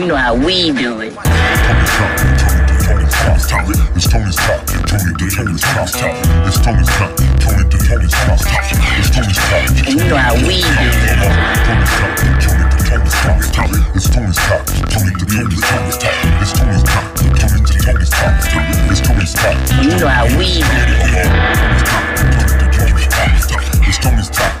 You know how we do it. It's Tony's top. Tony to Tony's top. It's Tony's top. Tony to Tony's top. It's Tony's top. You know how we do it. It's Tony's top. Tony to Tony's top. It's Tony's top. Tony to Tony's top. It's Tony's top. You know how we do it. It's Tony's top. Tony to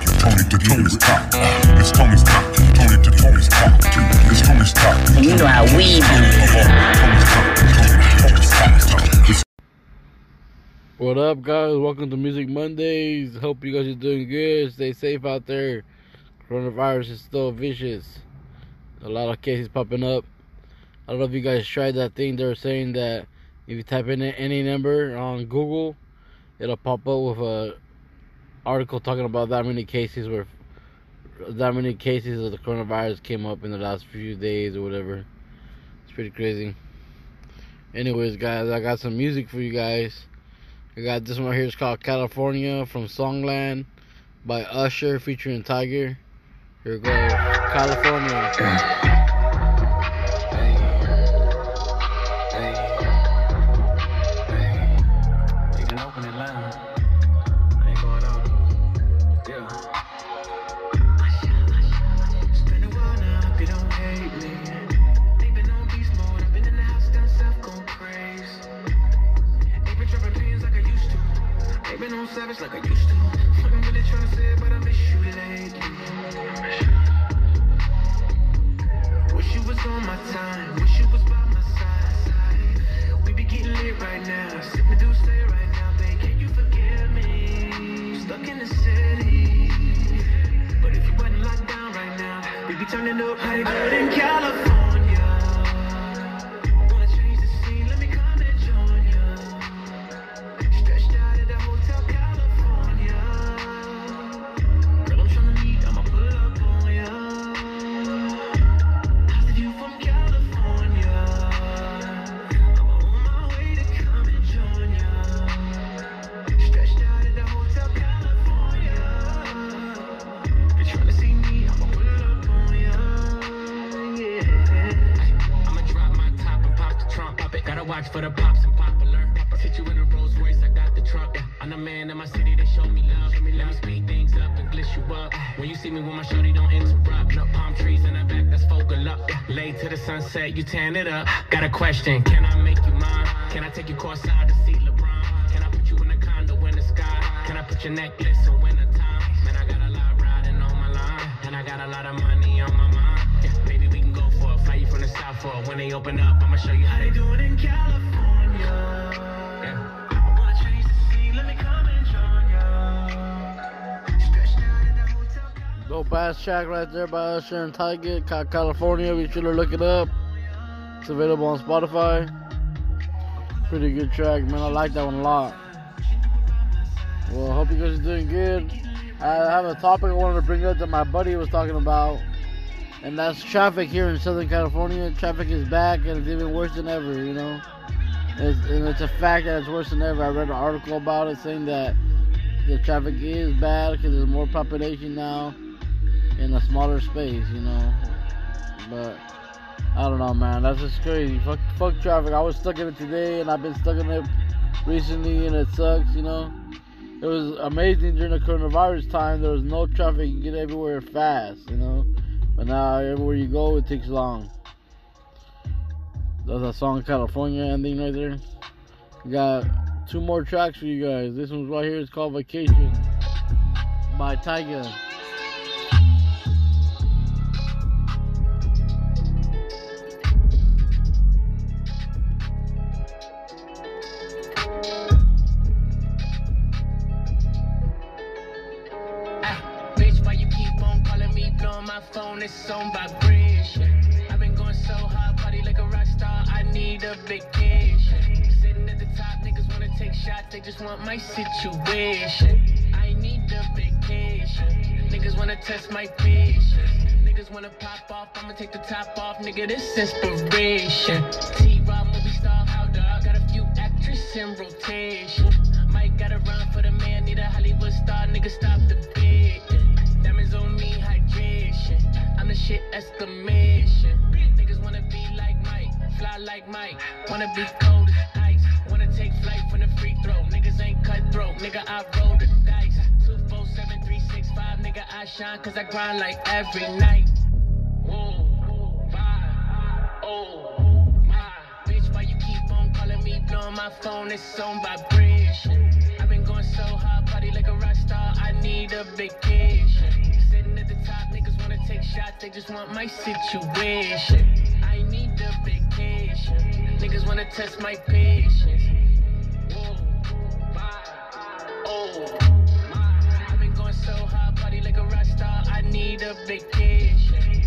What up, guys? Welcome to Music Mondays. Hope you guys are doing good. Stay safe out there. Coronavirus is still vicious. A lot of cases popping up. I don't know if you guys tried that thing. They were saying that if you type in any number on Google, it'll pop up with a article talking about that many cases where that many cases of the coronavirus came up in the last few days or whatever. It's pretty crazy. Anyways, guys, I got some music for you guys. I got this one right here. It's called California from Songland by Usher featuring Tyga. Here goes. California. Gotta watch for the pops and popular. Sit you in a Rolls Royce, I got the. Yeah. I'm the man in my city, they show me love. Let me speed things up and gliss you up. When you see me with my shorty, don't interrupt. No palm trees in the back, that's focal up. Late to the sunset, you tan it up. Got a question, can I make you mine? Can I take you courtside to see LeBron? Can I put you in a condo in the sky? Can I put your necklace in winter time? Man, I got a lot riding on my line. And I got a lot of money for. When they open up, I'ma show you how they do it in California? Yeah. Wanna change the scene, let me come and join ya. Stretched out at the Hotel California. Dope ass track right there by Usher and Tyga. California. Be sure to look it up. It's available on Spotify. Pretty good track, man. I like that one a lot. Well, hope you guys are doing good. I have a topic I wanted to bring up that my buddy was talking about, and that's traffic here in Southern California. Traffic is back, and it's even worse than ever. You know, it's, and it's a fact that it's worse than ever. I read an article about it saying that the traffic is bad because there's more population now in a smaller space. You know, but I don't know, man. That's just crazy. Fuck, fuck traffic. I was stuck in it today, and I've been stuck in it recently, and it sucks. You know. It was amazing during the coronavirus time. There was no traffic. You can get everywhere fast, you know. But now everywhere you go, it takes long. That's a song California ending right there. We got two more tracks for you guys. This one's right here. It's called Vacation by Tyga. On vibration. I've been going so hard, party like a rock star. I need a vacation. Sitting at the top, niggas wanna take shots, they just want my situation. I need a vacation. Niggas wanna test my patience. Niggas wanna pop off, I'ma take the top off, nigga. This inspiration. T-Raw movie star, how dog? Got a few actresses in rotation. Mike got a run for the man, need a Hollywood star, nigga. Stop the beat. Diamonds on me, hydration. The shit exclamation. Niggas wanna be like Mike. Fly like Mike, wanna be cold as ice. Wanna take flight from the free throw. Niggas ain't cutthroat. Nigga, I roll the dice. 247 365. Nigga, I shine cause I grind like every night. Whoa, bye. Oh, my. Bitch, why you keep on calling me? Blowing my phone, it's on vibration. I've been going so hard, party like a rock star. I need a vacation. Take shots, they just want my situation. I need a vacation. Niggas wanna test my patience. Oh. I've been going so hard, party like a rock star. I need a vacation.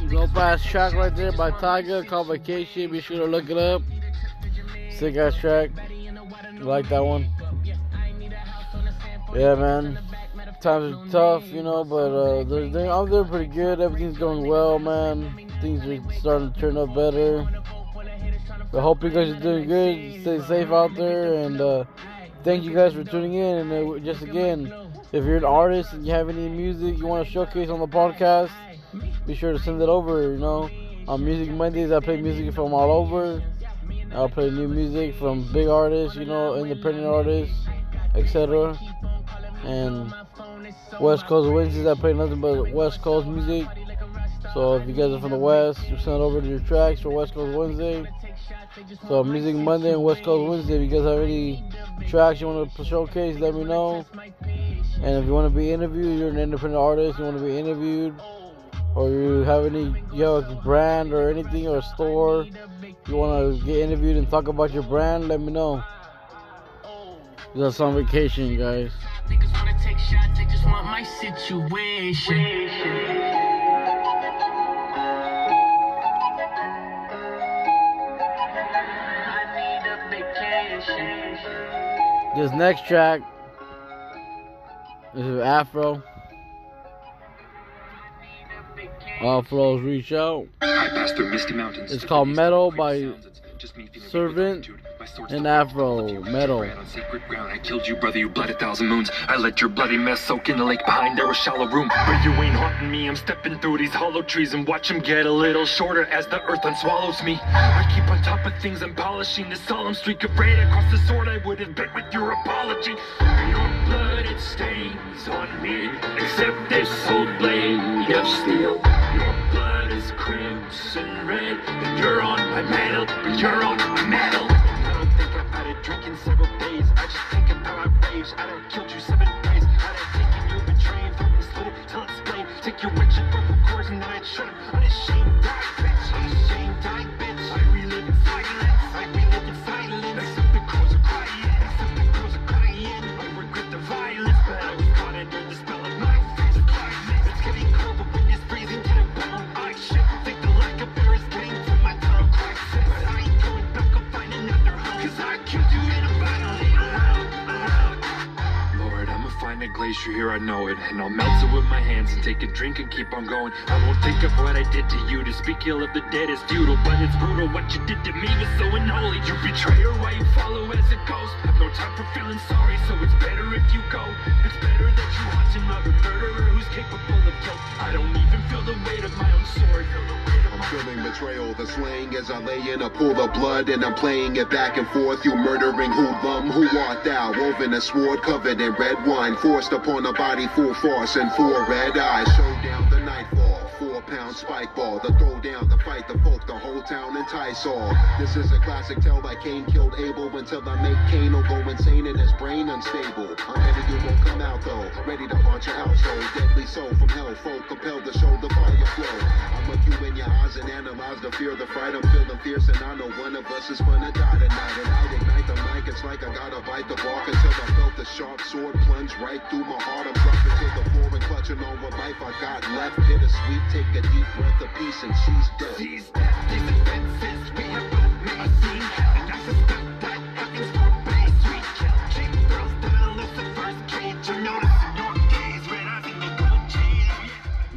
The Go past track right there by Tyga called Vacation. Be sure to look it up. Sick ass track. You like that one? Yeah, man. Times are tough, you know, but uh, they're, they're, I'm doing pretty good. Everything's going well, man. Things are starting to turn up better. I hope you guys are doing good. Stay safe out there, and uh, thank you guys for tuning in. And uh, just again, if you're an artist and you have any music you want to showcase on the podcast, be sure to send it over. You know, on Music Mondays, I play music from all over. I'll play new music from big artists, you know, independent artists, etc. And West Coast Wednesdays, I play nothing but West Coast music. So if you guys are from the West, you send over to your tracks for West Coast Wednesday. So Music Monday and West Coast Wednesday. If you guys have any tracks you want to showcase, let me know. And if you want to be interviewed, you're an independent artist, you want to be interviewed, or you have any, you have a brand or anything or a store, you want to get interviewed and talk about your brand, let me know. That's on vacation, guys. Niggas wanna take shots, they just want my situation. I need a vacation. This next track is Afro. All flows reach out. I passed through misty mountains. It's called Metal by Sounds, it's just me feeling Servant and Afro. Metal. On sacred ground. I killed you, brother. You bled a thousand moons. I let your bloody mess soak in the lake behind. There was shallow room, but you ain't haunting me. I'm stepping through these hollow trees and watch them get a little shorter as the earth unswallows me. I keep on top of things. I'm polishing the solemn streak of red across the sword. I would have bit with your apology. Your blood it stains on me, except this old blade of steel. Your blood is crimson red, and you're on my metal. You're on my metal. I don't had a drink in several days. I just think how I rage. I done killed you seven ways. I done taken you betraying from this little till it's plain. Take your wretched vocal cords and then I'd shut 'em. Unashamed, find a glacier here, I know it. And I'll melt it with my hands and take a drink and keep on going. I won't think of what I did to you. To speak ill of the dead is futile, but it's brutal. What you did to me was so unholy. You betrayer, why you follow as a ghost? Have no time for feeling sorry, so it's better if you go. It's better that you watch another murderer who's capable of guilt. I don't even feel the weight of my own sword. Feel the weight of I'm feeling betrayal, the slaying as I lay in a pool of blood, and I'm playing it back and forth. You murdering hoodlum, who art thou? Woven a sword covered in red wine, forced upon a body full force and four red eyes. Showdown the nightfall, four pound spike ball, the throwdown, the fight, the folk, the whole town entice all. This is a classic tale by Cain killed Abel until I make Cain will go insane and his brain unstable. I'm ready, you won't come out though, ready to haunt your household. Deadly soul from hell, folk compelled and analyze the fear, of the fright. I'm feeling fierce, and I know one of us is gonna die tonight. And I ignite the mic, it's like I gotta bite the bark until I felt the sharp sword plunge right through my heart. I'm dropping to the floor and clutching on what life I got left. Bittersweet, take a deep breath of peace, and she's dead. These death, these offenses we have both made. Seen hell, and I suspect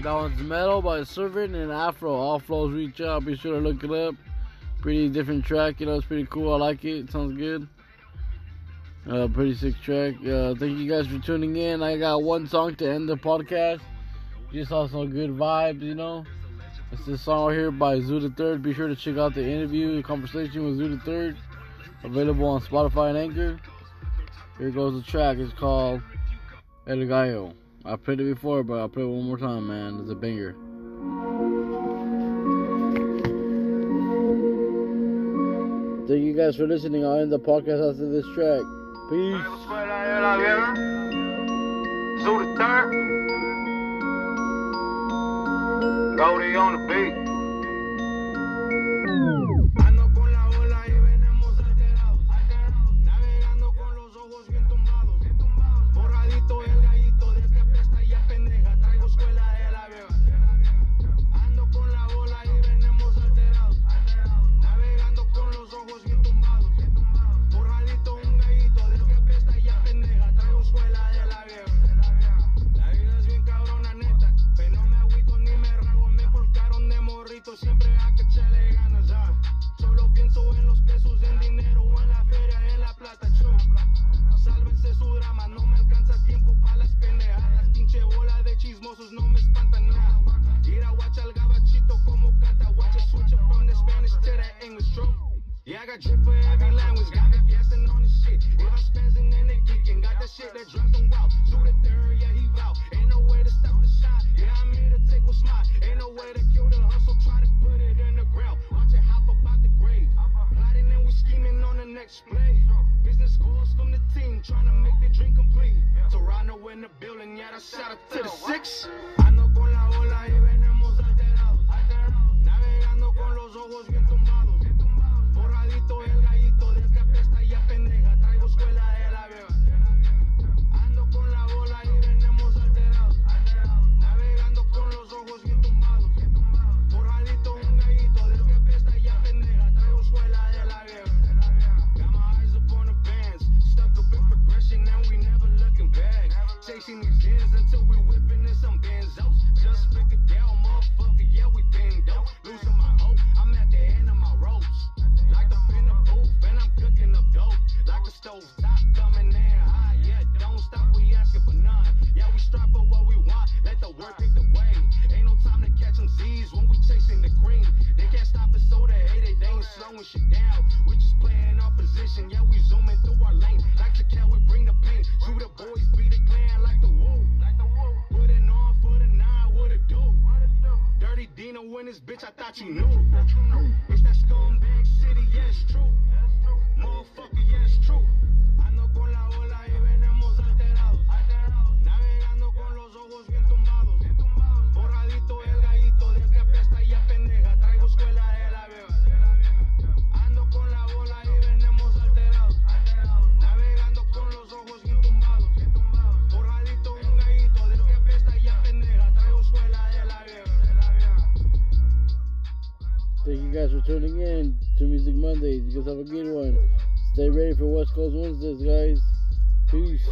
That one's Metal by Servant and Afro. All flows reach out. Be sure to look it up. Pretty different track, you know, it's pretty cool. I like it. it sounds good. Uh, pretty sick track. Uh, thank you guys for tuning in. I got one song to end the podcast. Just some good vibes, you know. It's this song right here by Zoo the Third. Be sure to check out the interview, the conversation with Zoo the Third. Available on Spotify and Anchor. Here goes the track. It's called El Gallo. I played it before, but I'll play it one more time, man. It's a banger. Thank you guys for listening. I'll end the podcast after this track. Peace. On the beat. for every language. Got me guessing on the shit. If I'm they geeking, got that shit that drives them wild. The third, yeah, he out. Ain't no way to stop the shot. Yeah, I'm here to take what's mine. Ain't no way to kill the hustle. Try to put it in the ground. Watch it hop up out the grave. Plotting and we scheming on the next play. Business goals from the team, trying to make the dream complete. Toronto in the building, yeah, to the six. I know, chasing these ends until we thought you knew, but you know. It's that scumbag city, yes, true. Music Mondays. You guys have a good one. Stay ready for West Coast Wednesdays, guys. Peace.